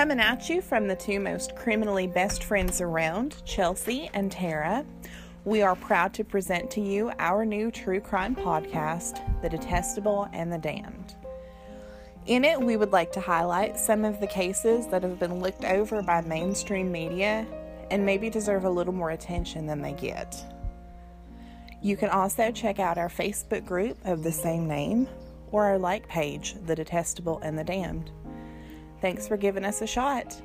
Coming at you from the two most criminally best friends around, Chelsea and Tara, we are proud to present to you our new true crime podcast, The Detestable and the Damned. In it, we would like to highlight some of the cases that have been looked over by mainstream media and maybe deserve a little more attention than they get. You can also check out our Facebook group of the same name or our like page, The Detestable and the Damned. Thanks for giving us a shot.